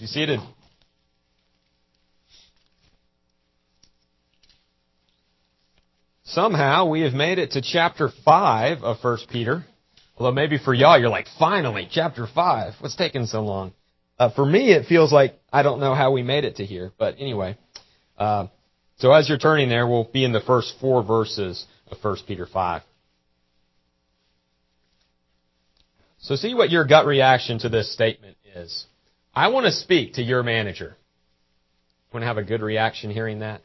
Be seated. Somehow we have made it to chapter 5 of 1 Peter. Although maybe for y'all you're like, finally, chapter 5. What's taking so long? Uh, for me it feels like I don't know how we made it to here. But anyway. Uh, so as you're turning there, we'll be in the first four verses of 1 Peter 5. So see what your gut reaction to this statement is. I want to speak to your manager. Want to have a good reaction hearing that?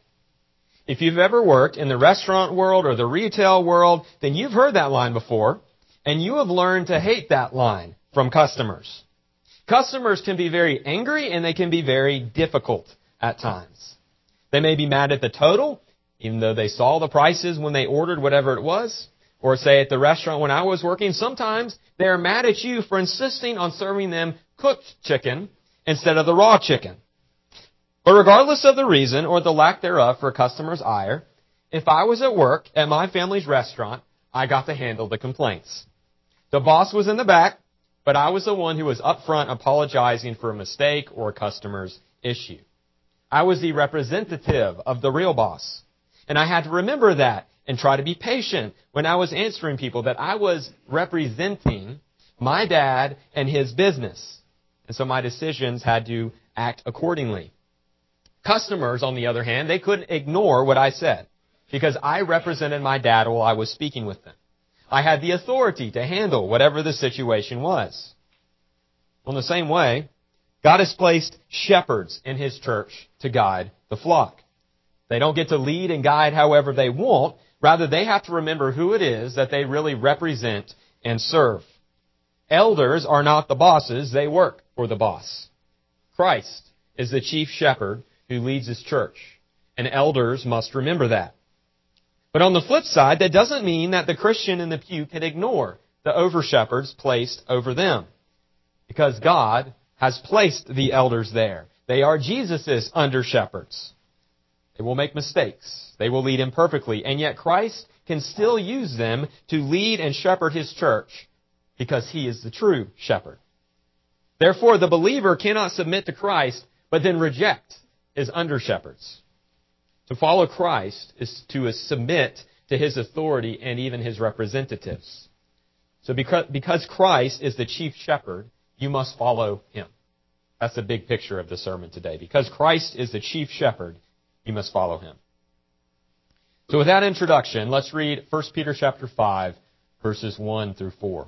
If you've ever worked in the restaurant world or the retail world, then you've heard that line before, and you have learned to hate that line from customers. Customers can be very angry and they can be very difficult at times. They may be mad at the total, even though they saw the prices when they ordered whatever it was. Or say at the restaurant when I was working, sometimes they're mad at you for insisting on serving them cooked chicken instead of the raw chicken. But regardless of the reason or the lack thereof for a customer's ire, if I was at work at my family's restaurant, I got to handle the complaints. The boss was in the back, but I was the one who was up front apologizing for a mistake or a customer's issue. I was the representative of the real boss. And I had to remember that and try to be patient when I was answering people that I was representing my dad and his business. And so my decisions had to act accordingly. Customers, on the other hand, they couldn't ignore what I said because I represented my dad while I was speaking with them. I had the authority to handle whatever the situation was. Well, in the same way, God has placed shepherds in His church to guide the flock. They don't get to lead and guide however they want. Rather, they have to remember who it is that they really represent and serve. Elders are not the bosses, they work for the boss. Christ is the chief shepherd who leads his church. And elders must remember that. But on the flip side, that doesn't mean that the Christian in the pew can ignore the over shepherds placed over them. Because God has placed the elders there. They are Jesus' under shepherds. They will make mistakes. They will lead imperfectly. And yet Christ can still use them to lead and shepherd his church because he is the true shepherd. Therefore, the believer cannot submit to Christ, but then reject his under shepherds. To follow Christ is to submit to his authority and even his representatives. So because, because Christ is the chief shepherd, you must follow him. That's the big picture of the sermon today. Because Christ is the chief shepherd, you must follow him. So with that introduction, let's read 1 Peter chapter 5, verses 1 through 4.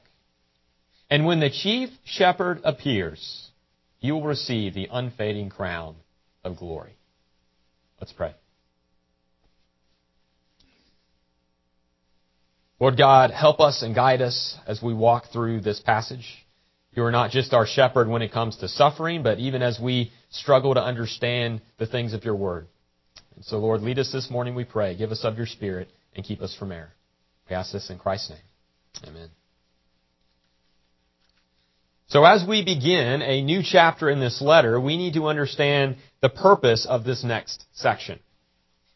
And when the chief shepherd appears, you will receive the unfading crown of glory. Let's pray. Lord God, help us and guide us as we walk through this passage. You are not just our shepherd when it comes to suffering, but even as we struggle to understand the things of your word. And so, Lord, lead us this morning, we pray. Give us of your spirit and keep us from error. We ask this in Christ's name. Amen. So as we begin a new chapter in this letter, we need to understand the purpose of this next section.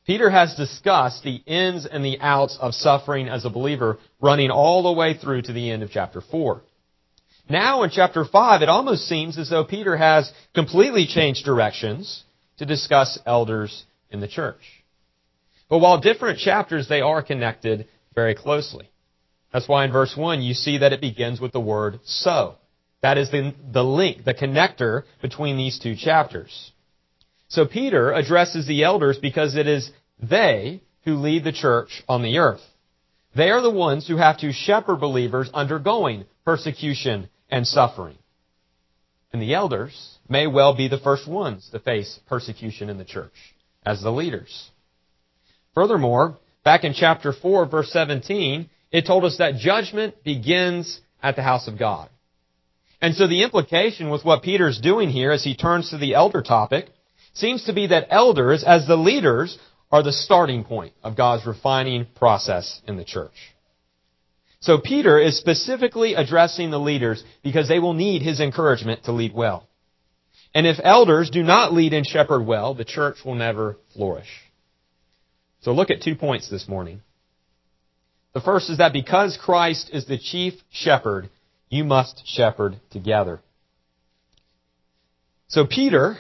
Peter has discussed the ins and the outs of suffering as a believer running all the way through to the end of chapter 4. Now in chapter 5, it almost seems as though Peter has completely changed directions to discuss elders in the church. But while different chapters, they are connected very closely. That's why in verse 1 you see that it begins with the word so. That is the, the link, the connector between these two chapters. So Peter addresses the elders because it is they who lead the church on the earth. They are the ones who have to shepherd believers undergoing persecution and suffering. And the elders may well be the first ones to face persecution in the church as the leaders. Furthermore, back in chapter 4 verse 17, it told us that judgment begins at the house of God. And so the implication with what Peter's doing here as he turns to the elder topic seems to be that elders, as the leaders, are the starting point of God's refining process in the church. So Peter is specifically addressing the leaders because they will need his encouragement to lead well. And if elders do not lead and shepherd well, the church will never flourish. So look at two points this morning. The first is that because Christ is the chief shepherd, you must shepherd together. So Peter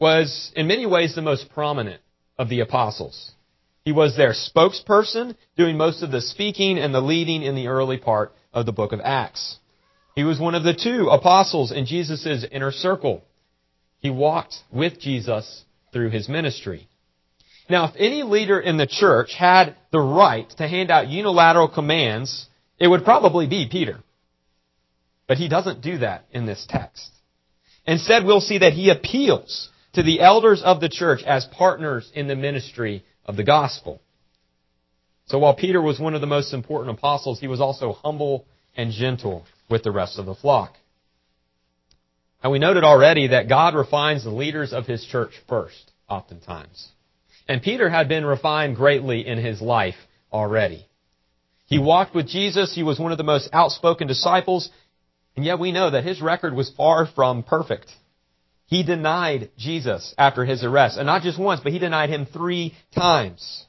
was in many ways the most prominent of the apostles. He was their spokesperson, doing most of the speaking and the leading in the early part of the book of Acts. He was one of the two apostles in Jesus' inner circle. He walked with Jesus through his ministry. Now, if any leader in the church had the right to hand out unilateral commands, it would probably be Peter. But he doesn't do that in this text. Instead, we'll see that he appeals to the elders of the church as partners in the ministry of the gospel. So while Peter was one of the most important apostles, he was also humble and gentle with the rest of the flock. And we noted already that God refines the leaders of his church first, oftentimes. And Peter had been refined greatly in his life already. He walked with Jesus. He was one of the most outspoken disciples. And yet we know that his record was far from perfect. He denied Jesus after his arrest. And not just once, but he denied him three times.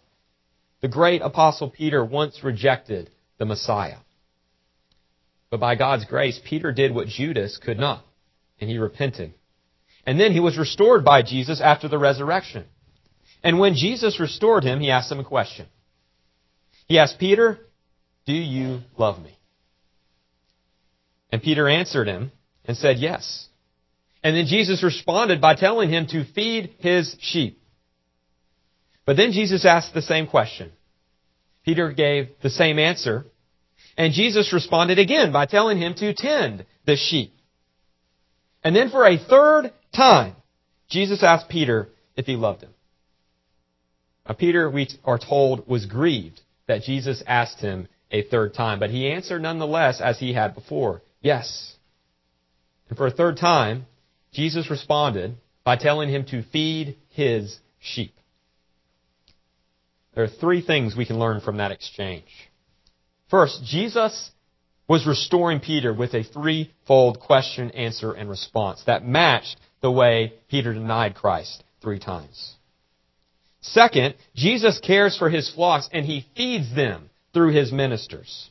The great apostle Peter once rejected the Messiah. But by God's grace, Peter did what Judas could not, and he repented. And then he was restored by Jesus after the resurrection. And when Jesus restored him, he asked him a question. He asked Peter, Do you love me? And Peter answered him and said, Yes. And then Jesus responded by telling him to feed his sheep. But then Jesus asked the same question. Peter gave the same answer. And Jesus responded again by telling him to tend the sheep. And then for a third time, Jesus asked Peter if he loved him. Now, Peter, we are told, was grieved that Jesus asked him a third time, but he answered nonetheless as he had before, yes. And for a third time, Jesus responded by telling him to feed his sheep. There are three things we can learn from that exchange. First, Jesus was restoring Peter with a threefold question, answer, and response that matched the way Peter denied Christ three times. Second, Jesus cares for his flocks and he feeds them through his ministers.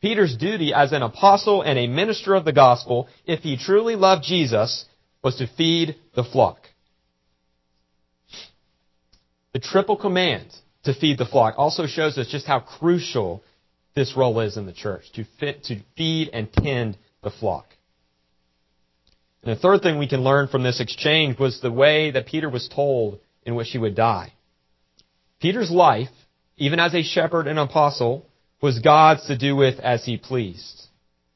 Peter's duty as an apostle and a minister of the gospel, if he truly loved Jesus, was to feed the flock. The triple command to feed the flock also shows us just how crucial this role is in the church, to, fit, to feed and tend the flock. And the third thing we can learn from this exchange was the way that Peter was told in which he would die. Peter's life, even as a shepherd and apostle, was God's to do with as he pleased.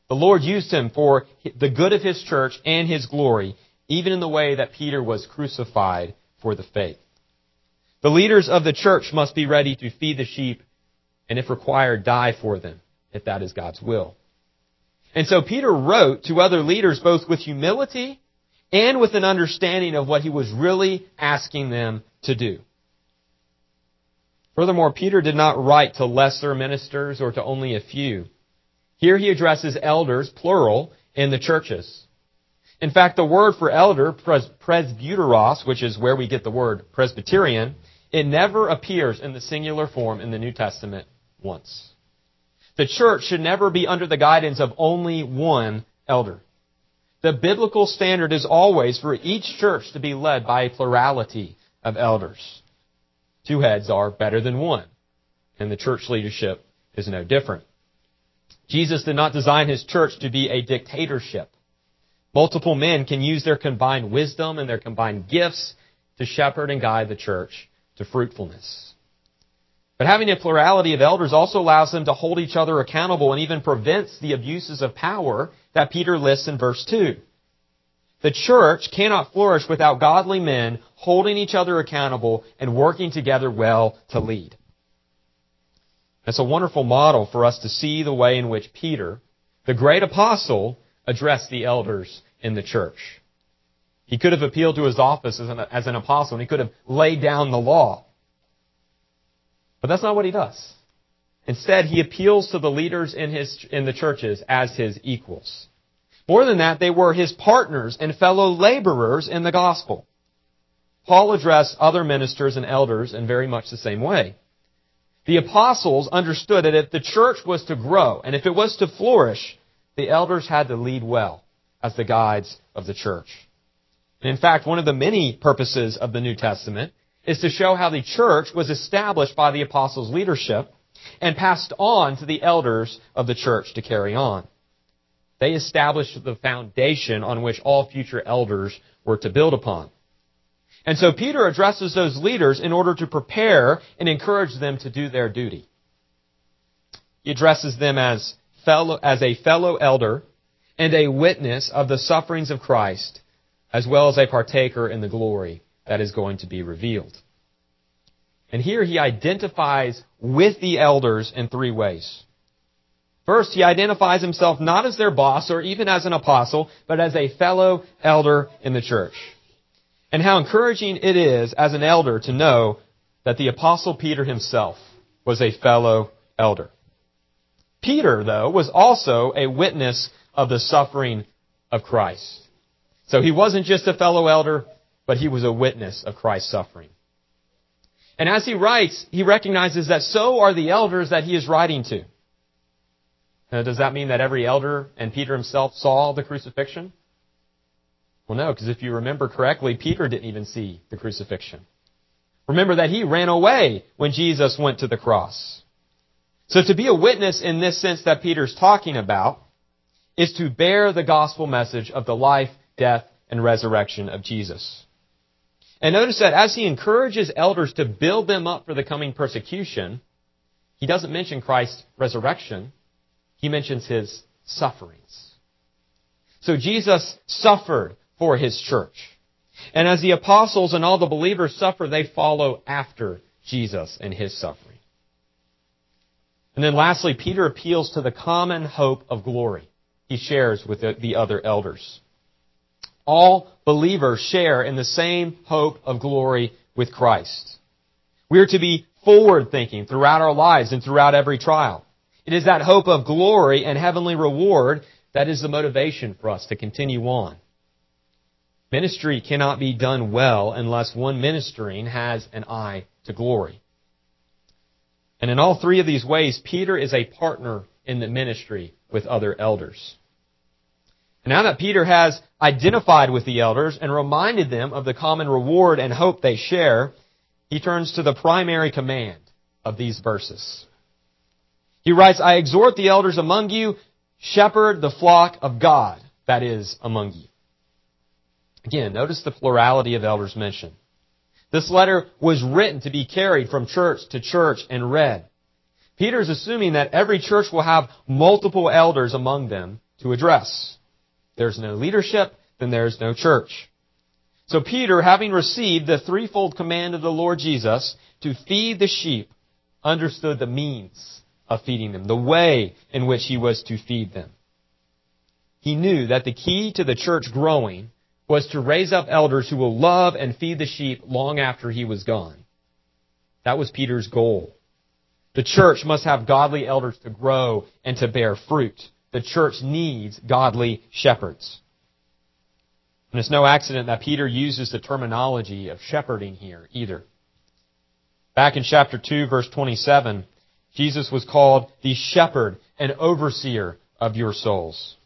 The Lord used him for the good of his church and his glory, even in the way that Peter was crucified for the faith. The leaders of the church must be ready to feed the sheep and if required, die for them, if that is God's will. And so Peter wrote to other leaders both with humility and with an understanding of what he was really asking them to do. Furthermore, Peter did not write to lesser ministers or to only a few. Here he addresses elders, plural, in the churches. In fact, the word for elder, pres- presbyteros, which is where we get the word Presbyterian, it never appears in the singular form in the New Testament once. The church should never be under the guidance of only one elder. The biblical standard is always for each church to be led by a plurality of elders. Two heads are better than one, and the church leadership is no different. Jesus did not design his church to be a dictatorship. Multiple men can use their combined wisdom and their combined gifts to shepherd and guide the church to fruitfulness. But having a plurality of elders also allows them to hold each other accountable and even prevents the abuses of power that Peter lists in verse 2. The church cannot flourish without godly men holding each other accountable and working together well to lead. It's a wonderful model for us to see the way in which Peter, the great apostle, addressed the elders in the church. He could have appealed to his office as an, as an apostle and he could have laid down the law. But that's not what he does. Instead, he appeals to the leaders in his, in the churches as his equals. More than that, they were his partners and fellow laborers in the gospel. Paul addressed other ministers and elders in very much the same way. The apostles understood that if the church was to grow and if it was to flourish, the elders had to lead well as the guides of the church. And in fact, one of the many purposes of the New Testament is to show how the church was established by the apostles' leadership and passed on to the elders of the church to carry on. They established the foundation on which all future elders were to build upon. And so Peter addresses those leaders in order to prepare and encourage them to do their duty. He addresses them as fellow, as a fellow elder and a witness of the sufferings of Christ, as well as a partaker in the glory that is going to be revealed. And here he identifies with the elders in three ways. First, he identifies himself not as their boss or even as an apostle, but as a fellow elder in the church. And how encouraging it is as an elder to know that the apostle Peter himself was a fellow elder. Peter, though, was also a witness of the suffering of Christ. So he wasn't just a fellow elder, but he was a witness of Christ's suffering. And as he writes, he recognizes that so are the elders that he is writing to. Now, does that mean that every elder and Peter himself saw the crucifixion? Well, no, because if you remember correctly, Peter didn't even see the crucifixion. Remember that he ran away when Jesus went to the cross. So to be a witness in this sense that Peter's talking about is to bear the gospel message of the life, death, and resurrection of Jesus. And notice that as he encourages elders to build them up for the coming persecution, he doesn't mention Christ's resurrection. He mentions his sufferings. So Jesus suffered for his church. And as the apostles and all the believers suffer, they follow after Jesus and his suffering. And then lastly, Peter appeals to the common hope of glory he shares with the other elders. All believers share in the same hope of glory with Christ. We are to be forward thinking throughout our lives and throughout every trial. It is that hope of glory and heavenly reward that is the motivation for us to continue on. Ministry cannot be done well unless one ministering has an eye to glory. And in all three of these ways, Peter is a partner in the ministry with other elders. Now that Peter has identified with the elders and reminded them of the common reward and hope they share, he turns to the primary command of these verses. He writes, I exhort the elders among you, shepherd the flock of God that is among you. Again, notice the plurality of elders mentioned. This letter was written to be carried from church to church and read. Peter is assuming that every church will have multiple elders among them to address. There's no leadership, then there's no church. So Peter, having received the threefold command of the Lord Jesus to feed the sheep, understood the means of feeding them, the way in which he was to feed them. He knew that the key to the church growing was to raise up elders who will love and feed the sheep long after he was gone. That was Peter's goal. The church must have godly elders to grow and to bear fruit. The church needs godly shepherds. And it's no accident that Peter uses the terminology of shepherding here either. Back in chapter 2 verse 27, Jesus was called the shepherd and overseer of your souls.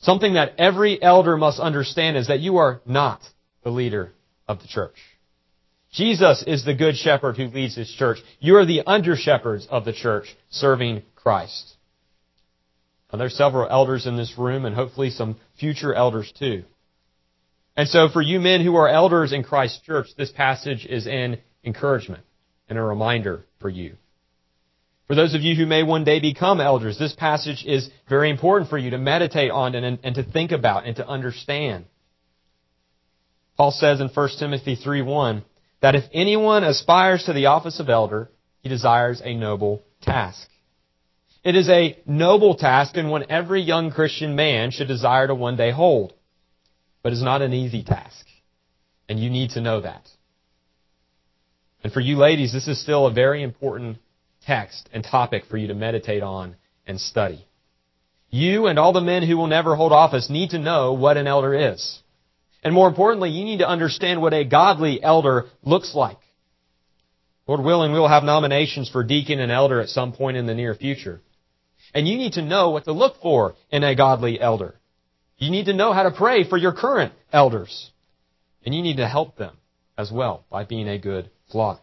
Something that every elder must understand is that you are not the leader of the church. Jesus is the good shepherd who leads his church. You are the under shepherds of the church serving Christ. Now, there's several elders in this room and hopefully some future elders too. And so for you men who are elders in Christ's church, this passage is an encouragement and a reminder for you. For those of you who may one day become elders, this passage is very important for you to meditate on and, and to think about and to understand. Paul says in 1 Timothy 3.1 that if anyone aspires to the office of elder, he desires a noble task. It is a noble task and one every young Christian man should desire to one day hold. But it's not an easy task. And you need to know that. And for you ladies, this is still a very important text and topic for you to meditate on and study. You and all the men who will never hold office need to know what an elder is. And more importantly, you need to understand what a godly elder looks like. Lord willing, we will have nominations for deacon and elder at some point in the near future. And you need to know what to look for in a godly elder. You need to know how to pray for your current elders. And you need to help them as well by being a good flock.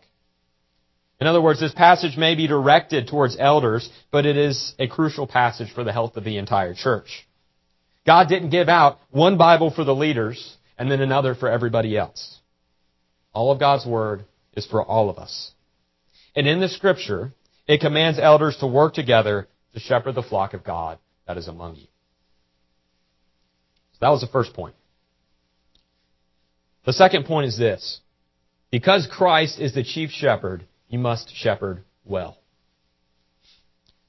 In other words, this passage may be directed towards elders, but it is a crucial passage for the health of the entire church. God didn't give out one Bible for the leaders and then another for everybody else. All of God's Word is for all of us. And in the Scripture, it commands elders to work together to shepherd the flock of God that is among you. So that was the first point. The second point is this. Because Christ is the chief shepherd, you must shepherd well.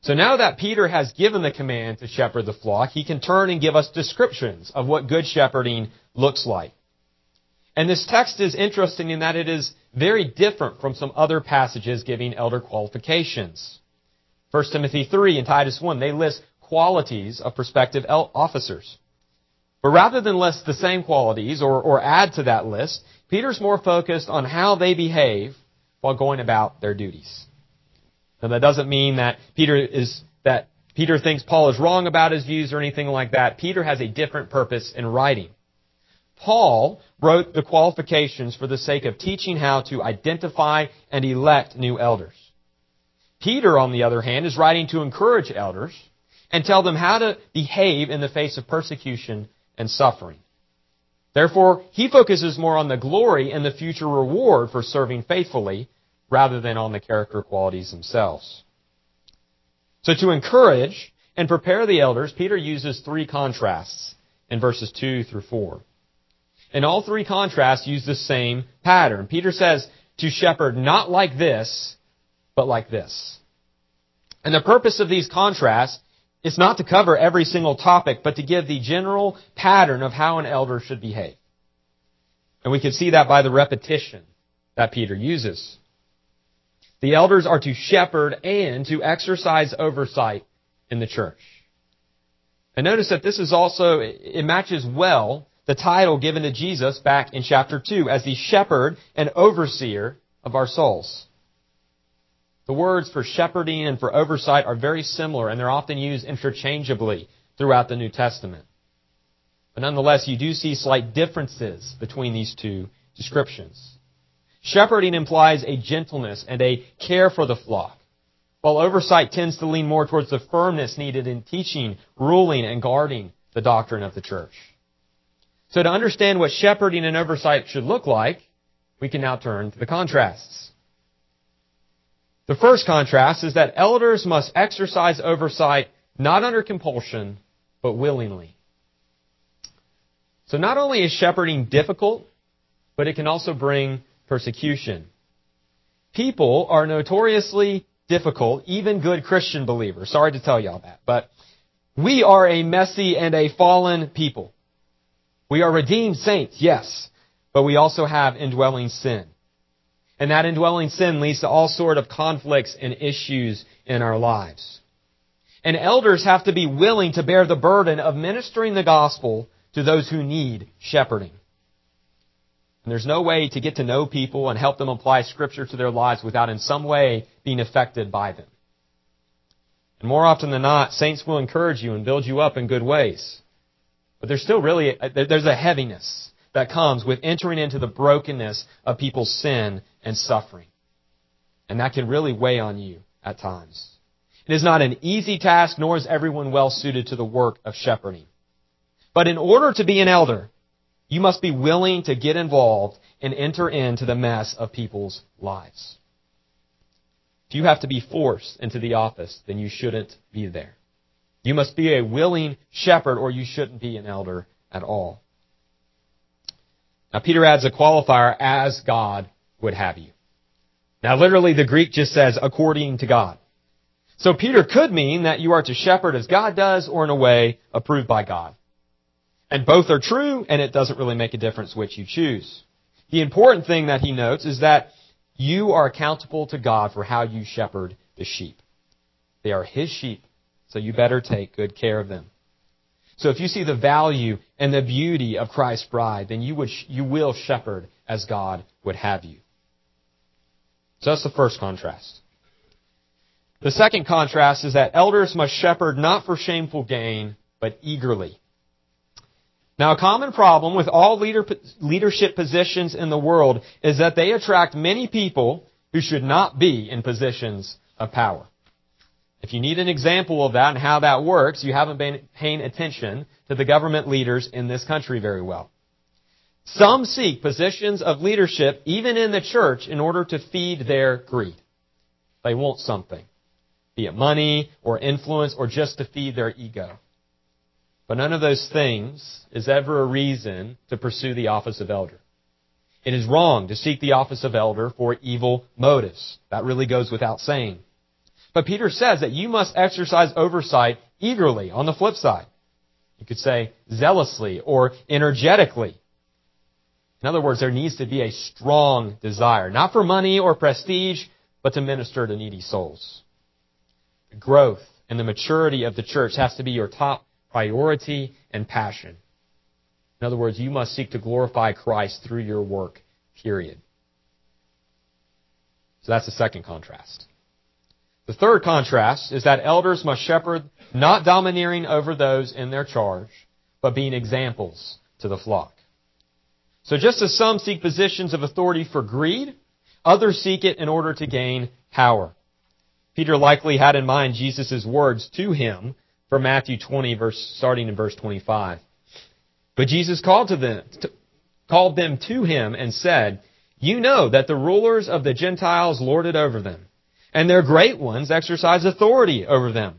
So now that Peter has given the command to shepherd the flock, he can turn and give us descriptions of what good shepherding looks like. And this text is interesting in that it is very different from some other passages giving elder qualifications. 1 Timothy 3 and Titus 1, they list qualities of prospective officers. But rather than list the same qualities or, or add to that list, Peter's more focused on how they behave while going about their duties. Now that doesn't mean that Peter is, that Peter thinks Paul is wrong about his views or anything like that. Peter has a different purpose in writing. Paul wrote the qualifications for the sake of teaching how to identify and elect new elders. Peter, on the other hand, is writing to encourage elders and tell them how to behave in the face of persecution and suffering. Therefore, he focuses more on the glory and the future reward for serving faithfully rather than on the character qualities themselves. So to encourage and prepare the elders, Peter uses three contrasts in verses 2 through 4. And all three contrasts use the same pattern. Peter says to shepherd not like this, but like this. And the purpose of these contrasts is not to cover every single topic, but to give the general pattern of how an elder should behave. And we can see that by the repetition that Peter uses. The elders are to shepherd and to exercise oversight in the church. And notice that this is also, it matches well the title given to Jesus back in chapter 2 as the shepherd and overseer of our souls. The words for shepherding and for oversight are very similar and they're often used interchangeably throughout the New Testament. But nonetheless, you do see slight differences between these two descriptions. Shepherding implies a gentleness and a care for the flock, while oversight tends to lean more towards the firmness needed in teaching, ruling, and guarding the doctrine of the church. So to understand what shepherding and oversight should look like, we can now turn to the contrasts. The first contrast is that elders must exercise oversight not under compulsion, but willingly. So not only is shepherding difficult, but it can also bring persecution. People are notoriously difficult, even good Christian believers. Sorry to tell y'all that, but we are a messy and a fallen people. We are redeemed saints, yes, but we also have indwelling sin. And that indwelling sin leads to all sort of conflicts and issues in our lives. And elders have to be willing to bear the burden of ministering the gospel to those who need shepherding. And there's no way to get to know people and help them apply Scripture to their lives without in some way being affected by them. And more often than not, saints will encourage you and build you up in good ways. But there's still really, uh, there's a heaviness that comes with entering into the brokenness of people's sin and suffering. And that can really weigh on you at times. It is not an easy task, nor is everyone well suited to the work of shepherding. But in order to be an elder, you must be willing to get involved and enter into the mess of people's lives. If you have to be forced into the office, then you shouldn't be there. You must be a willing shepherd or you shouldn't be an elder at all. Now Peter adds a qualifier as God would have you. Now literally the Greek just says according to God. So Peter could mean that you are to shepherd as God does or in a way approved by God. And both are true, and it doesn't really make a difference which you choose. The important thing that he notes is that you are accountable to God for how you shepherd the sheep. They are his sheep, so you better take good care of them. So if you see the value and the beauty of Christ's bride, then you, would, you will shepherd as God would have you. So that's the first contrast. The second contrast is that elders must shepherd not for shameful gain, but eagerly. Now, a common problem with all leader, leadership positions in the world is that they attract many people who should not be in positions of power. If you need an example of that and how that works, you haven't been paying attention to the government leaders in this country very well. Some seek positions of leadership, even in the church, in order to feed their greed. They want something, be it money or influence or just to feed their ego. But none of those things is ever a reason to pursue the office of elder. It is wrong to seek the office of elder for evil motives. That really goes without saying. But Peter says that you must exercise oversight eagerly on the flip side. You could say zealously or energetically. In other words, there needs to be a strong desire, not for money or prestige, but to minister to needy souls. The growth and the maturity of the church has to be your top priority, and passion. In other words, you must seek to glorify Christ through your work, period. So that's the second contrast. The third contrast is that elders must shepherd not domineering over those in their charge, but being examples to the flock. So just as some seek positions of authority for greed, others seek it in order to gain power. Peter likely had in mind Jesus' words to him from Matthew 20, verse, starting in verse 25. But Jesus called to them, to, called them to him and said, You know that the rulers of the Gentiles lord it over them, and their great ones exercise authority over them.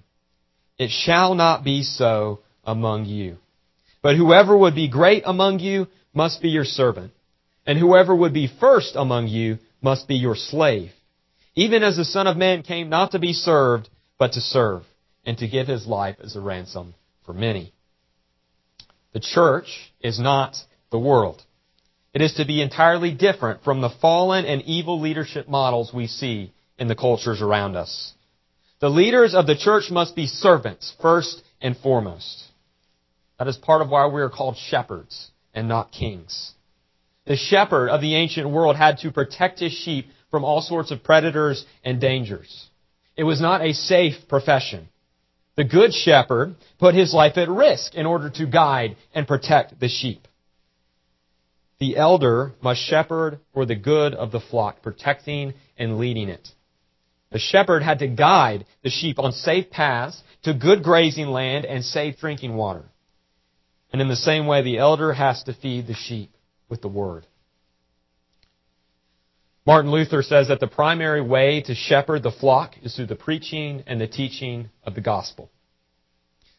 It shall not be so among you. But whoever would be great among you must be your servant, and whoever would be first among you must be your slave, even as the Son of Man came not to be served, but to serve and to give his life as a ransom for many. The church is not the world. It is to be entirely different from the fallen and evil leadership models we see in the cultures around us. The leaders of the church must be servants first and foremost. That is part of why we are called shepherds and not kings. The shepherd of the ancient world had to protect his sheep from all sorts of predators and dangers. It was not a safe profession. The good shepherd put his life at risk in order to guide and protect the sheep. The elder must shepherd for the good of the flock, protecting and leading it. The shepherd had to guide the sheep on safe paths to good grazing land and safe drinking water. And in the same way, the elder has to feed the sheep with the word. Martin Luther says that the primary way to shepherd the flock is through the preaching and the teaching of the gospel.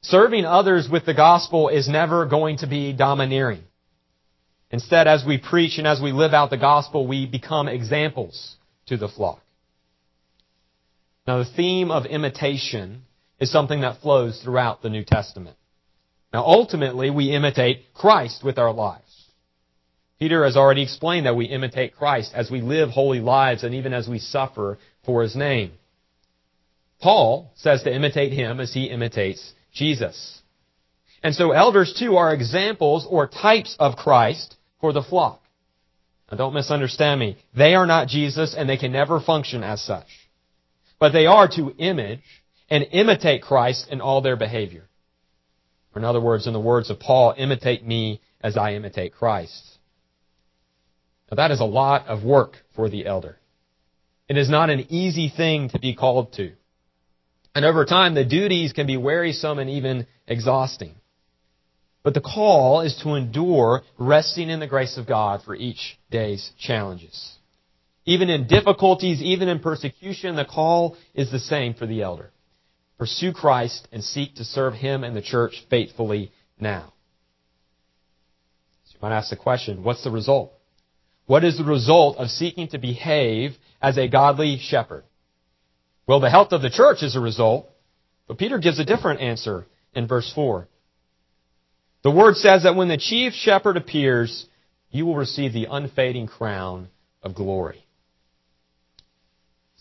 Serving others with the gospel is never going to be domineering. Instead, as we preach and as we live out the gospel, we become examples to the flock. Now, the theme of imitation is something that flows throughout the New Testament. Now, ultimately, we imitate Christ with our lives. Peter has already explained that we imitate Christ as we live holy lives and even as we suffer for his name. Paul says to imitate him as he imitates Jesus. And so elders too are examples or types of Christ for the flock. Now don't misunderstand me. They are not Jesus and they can never function as such. But they are to image and imitate Christ in all their behavior. Or in other words, in the words of Paul, imitate me as I imitate Christ. Now that is a lot of work for the elder. It is not an easy thing to be called to. And over time, the duties can be wearisome and even exhausting. But the call is to endure, resting in the grace of God for each day's challenges. Even in difficulties, even in persecution, the call is the same for the elder. Pursue Christ and seek to serve Him and the church faithfully now. So you might ask the question, what's the result? What is the result of seeking to behave as a godly shepherd? Well, the health of the church is a result, but Peter gives a different answer in verse 4. The word says that when the chief shepherd appears, you will receive the unfading crown of glory.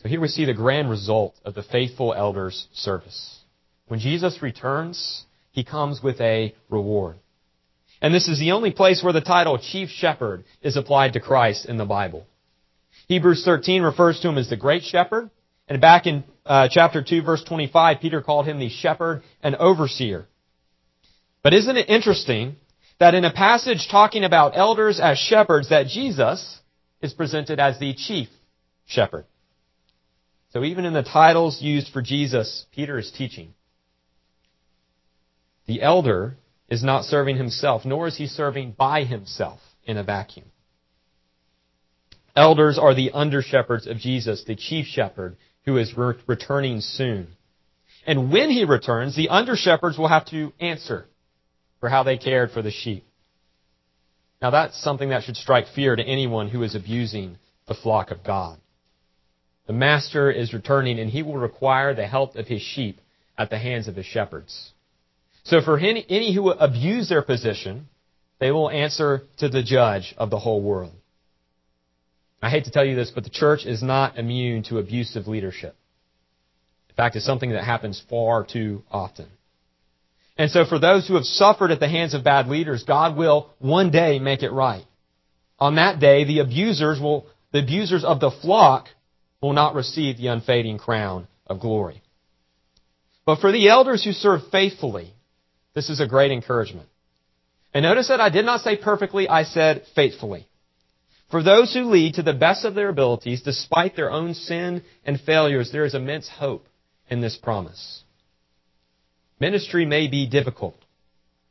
So here we see the grand result of the faithful elders' service. When Jesus returns, he comes with a reward. And this is the only place where the title chief shepherd is applied to Christ in the Bible. Hebrews 13 refers to him as the great shepherd. And back in uh, chapter 2 verse 25, Peter called him the shepherd and overseer. But isn't it interesting that in a passage talking about elders as shepherds that Jesus is presented as the chief shepherd? So even in the titles used for Jesus, Peter is teaching. The elder is not serving himself, nor is he serving by himself in a vacuum. Elders are the under shepherds of Jesus, the chief shepherd, who is re- returning soon. And when he returns, the under shepherds will have to answer for how they cared for the sheep. Now that's something that should strike fear to anyone who is abusing the flock of God. The master is returning and he will require the help of his sheep at the hands of his shepherds. So for any, who abuse their position, they will answer to the judge of the whole world. I hate to tell you this, but the church is not immune to abusive leadership. In fact, it's something that happens far too often. And so for those who have suffered at the hands of bad leaders, God will one day make it right. On that day, the abusers will, the abusers of the flock will not receive the unfading crown of glory. But for the elders who serve faithfully, this is a great encouragement. And notice that I did not say perfectly, I said faithfully. For those who lead to the best of their abilities, despite their own sin and failures, there is immense hope in this promise. Ministry may be difficult,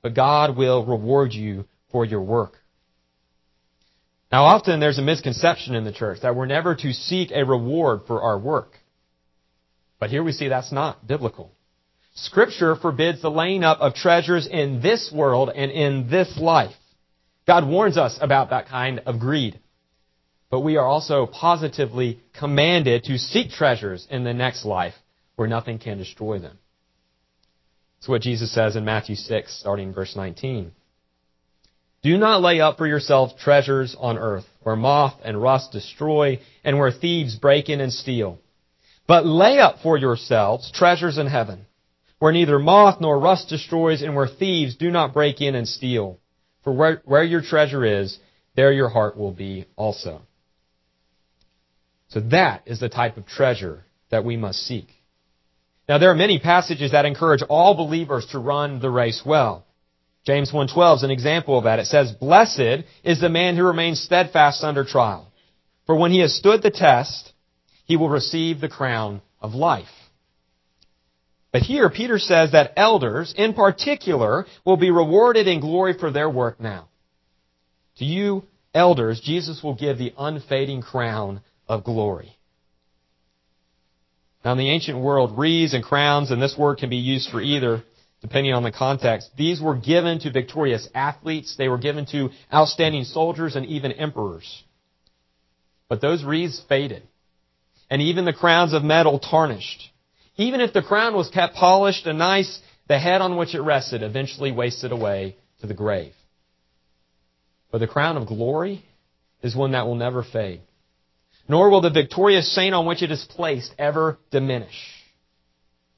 but God will reward you for your work. Now often there's a misconception in the church that we're never to seek a reward for our work. But here we see that's not biblical. Scripture forbids the laying up of treasures in this world and in this life. God warns us about that kind of greed. But we are also positively commanded to seek treasures in the next life where nothing can destroy them. That's what Jesus says in Matthew 6, starting in verse 19. Do not lay up for yourselves treasures on earth, where moth and rust destroy, and where thieves break in and steal. But lay up for yourselves treasures in heaven, where neither moth nor rust destroys, and where thieves do not break in and steal. For where, where your treasure is, there your heart will be also. So that is the type of treasure that we must seek. Now there are many passages that encourage all believers to run the race well. James 1:12 is an example of that. It says, "Blessed is the man who remains steadfast under trial, for when he has stood the test, he will receive the crown of life." But here Peter says that elders in particular will be rewarded in glory for their work now. To you elders, Jesus will give the unfading crown of glory. Now, in the ancient world, wreaths and crowns, and this word can be used for either, depending on the context, these were given to victorious athletes, they were given to outstanding soldiers, and even emperors. But those wreaths faded, and even the crowns of metal tarnished. Even if the crown was kept polished and nice, the head on which it rested eventually wasted away to the grave. But the crown of glory is one that will never fade nor will the victorious saint on which it is placed ever diminish.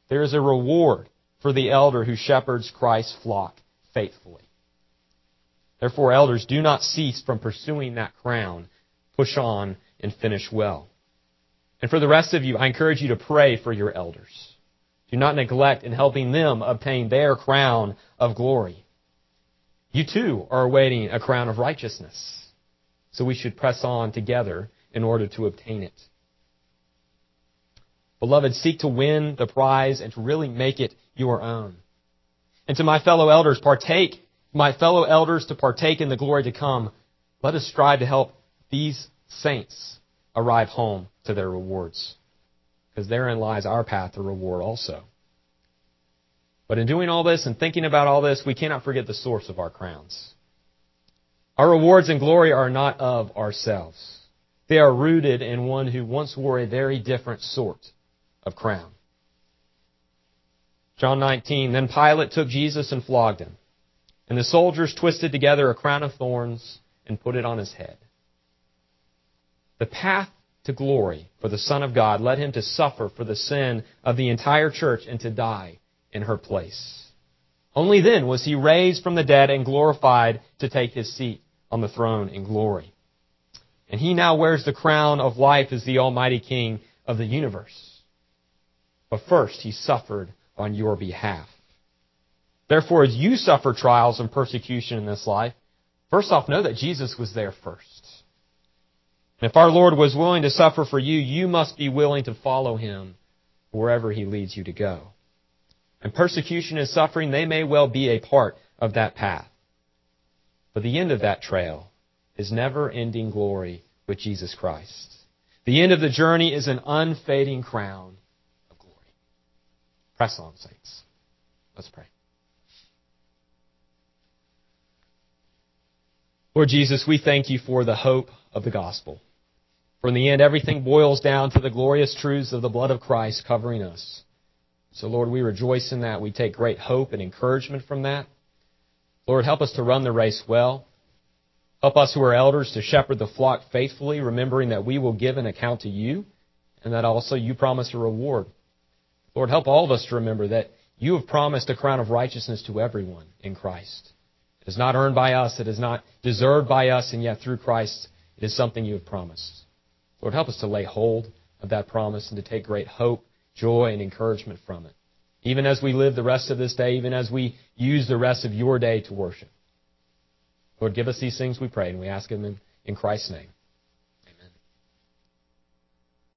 There is a reward for the elder who shepherds Christ's flock faithfully. Therefore, elders, do not cease from pursuing that crown. Push on and finish well. And for the rest of you, I encourage you to pray for your elders. Do not neglect in helping them obtain their crown of glory. You too are awaiting a crown of righteousness. So we should press on together in order to obtain it. Beloved, seek to win the prize and to really make it your own. And to my fellow elders, partake, my fellow elders to partake in the glory to come, let us strive to help these saints arrive home to their rewards. Because therein lies our path to reward also. But in doing all this and thinking about all this, we cannot forget the source of our crowns. Our rewards and glory are not of ourselves. They are rooted in one who once wore a very different sort of crown. John 19, then Pilate took Jesus and flogged him. And the soldiers twisted together a crown of thorns and put it on his head. The path to glory for the Son of God led him to suffer for the sin of the entire church and to die in her place. Only then was he raised from the dead and glorified to take his seat on the throne in glory. And he now wears the crown of life as the Almighty King of the universe. But first, he suffered on your behalf. Therefore, as you suffer trials and persecution in this life, first off, know that Jesus was there first. And if our Lord was willing to suffer for you, you must be willing to follow him wherever he leads you to go. And persecution and suffering, they may well be a part of that path. But the end of that trail is never ending glory with Jesus Christ. The end of the journey is an unfading crown. Press on, saints. Let's pray. Lord Jesus, we thank you for the hope of the gospel. For in the end, everything boils down to the glorious truths of the blood of Christ covering us. So, Lord, we rejoice in that. We take great hope and encouragement from that. Lord, help us to run the race well. Help us who are elders to shepherd the flock faithfully, remembering that we will give an account to you and that also you promise a reward. Lord, help all of us to remember that you have promised a crown of righteousness to everyone in Christ. It is not earned by us, it is not deserved by us, and yet through Christ it is something you have promised. Lord, help us to lay hold of that promise and to take great hope, joy, and encouragement from it. Even as we live the rest of this day, even as we use the rest of your day to worship. Lord, give us these things we pray, and we ask them in, in Christ's name.